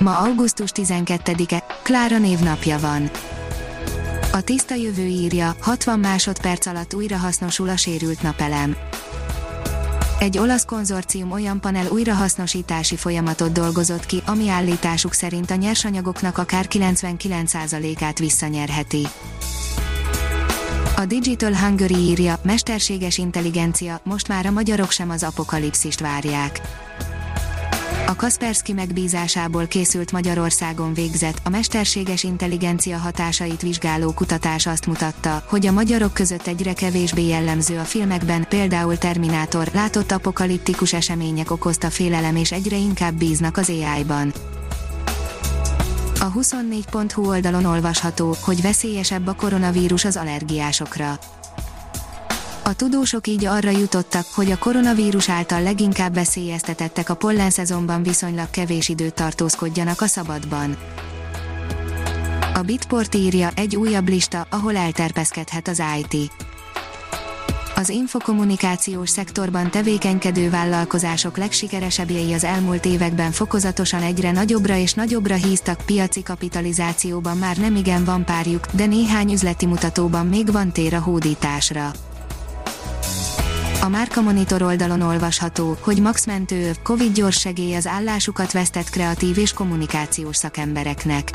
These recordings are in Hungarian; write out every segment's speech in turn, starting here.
Ma augusztus 12-e, Klára névnapja van. A tiszta jövő írja, 60 másodperc alatt újra hasznosul a sérült napelem. Egy olasz konzorcium olyan panel újrahasznosítási folyamatot dolgozott ki, ami állításuk szerint a nyersanyagoknak akár 99%-át visszanyerheti. A Digital Hungary írja, mesterséges intelligencia, most már a magyarok sem az apokalipszist várják. A Kaspersky megbízásából készült Magyarországon végzett, a mesterséges intelligencia hatásait vizsgáló kutatás azt mutatta, hogy a magyarok között egyre kevésbé jellemző a filmekben, például Terminátor, látott apokaliptikus események okozta félelem és egyre inkább bíznak az AI-ban. A 24.hu oldalon olvasható, hogy veszélyesebb a koronavírus az allergiásokra. A tudósok így arra jutottak, hogy a koronavírus által leginkább veszélyeztetettek a pollenszezonban viszonylag kevés időt tartózkodjanak a szabadban. A Bitport írja egy újabb lista, ahol elterpeszkedhet az IT. Az infokommunikációs szektorban tevékenykedő vállalkozások legsikeresebbjei az elmúlt években fokozatosan egyre nagyobbra és nagyobbra híztak, piaci kapitalizációban már nem igen van párjuk, de néhány üzleti mutatóban még van tér a hódításra. A Márka Monitor oldalon olvasható, hogy Max Mentő, Covid gyors segély az állásukat vesztett kreatív és kommunikációs szakembereknek.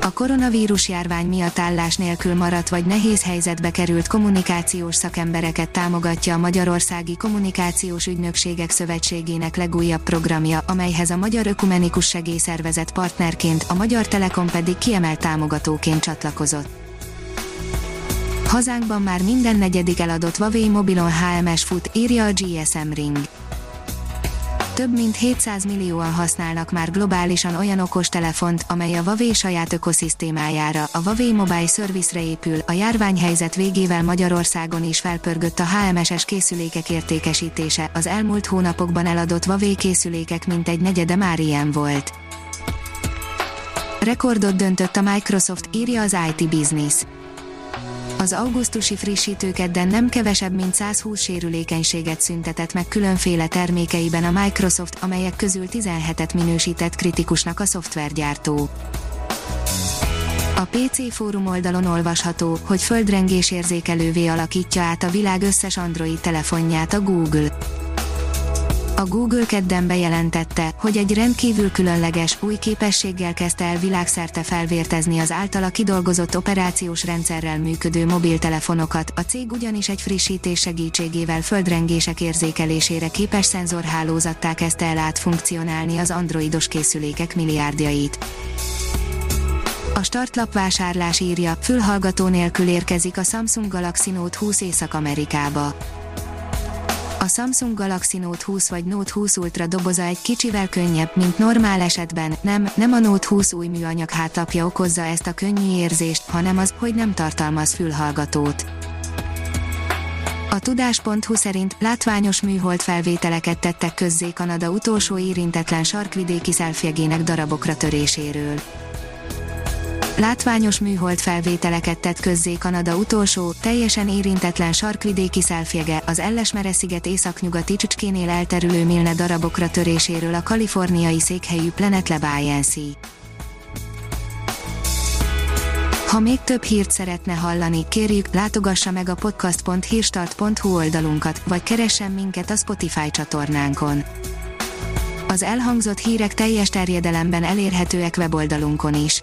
A koronavírus járvány miatt állás nélkül maradt vagy nehéz helyzetbe került kommunikációs szakembereket támogatja a Magyarországi Kommunikációs Ügynökségek Szövetségének legújabb programja, amelyhez a Magyar Ökumenikus Segélyszervezet partnerként, a Magyar Telekom pedig kiemelt támogatóként csatlakozott. Hazánkban már minden negyedik eladott Huawei mobilon HMS fut, írja a GSM Ring. Több mint 700 millióan használnak már globálisan olyan okostelefont, amely a Huawei saját ökoszisztémájára, a Huawei Mobile Service-re épül. A járványhelyzet végével Magyarországon is felpörgött a HMS-es készülékek értékesítése, az elmúlt hónapokban eladott Huawei készülékek mintegy negyede már ilyen volt. Rekordot döntött a Microsoft, írja az IT Business az augusztusi frissítőkedden nem kevesebb mint 120 sérülékenységet szüntetett meg különféle termékeiben a Microsoft, amelyek közül 17-et minősített kritikusnak a szoftvergyártó. A PC fórum oldalon olvasható, hogy földrengés érzékelővé alakítja át a világ összes Android telefonját a Google. A Google kedden bejelentette, hogy egy rendkívül különleges, új képességgel kezdte el világszerte felvértezni az általa kidolgozott operációs rendszerrel működő mobiltelefonokat. A cég ugyanis egy frissítés segítségével földrengések érzékelésére képes szenzorhálózattá kezdte el átfunkcionálni az androidos készülékek milliárdjait. A startlap vásárlás írja, fülhallgató nélkül érkezik a Samsung Galaxy Note 20 Észak-Amerikába a Samsung Galaxy Note 20 vagy Note 20 Ultra doboza egy kicsivel könnyebb, mint normál esetben, nem, nem a Note 20 új műanyag hátlapja okozza ezt a könnyű érzést, hanem az, hogy nem tartalmaz fülhallgatót. A tudás.hu szerint látványos műhold felvételeket tettek közzé Kanada utolsó érintetlen sarkvidéki szelfjegének darabokra töréséről. Látványos műhold felvételeket tett közzé Kanada utolsó, teljesen érintetlen sarkvidéki szelfjege, az Ellesmere-sziget északnyugati csücskénél elterülő Milne darabokra töréséről a kaliforniai székhelyű Planet Lab. Ha még több hírt szeretne hallani, kérjük, látogassa meg a podcast.hírstart.hu oldalunkat, vagy keressen minket a Spotify csatornánkon. Az elhangzott hírek teljes terjedelemben elérhetőek weboldalunkon is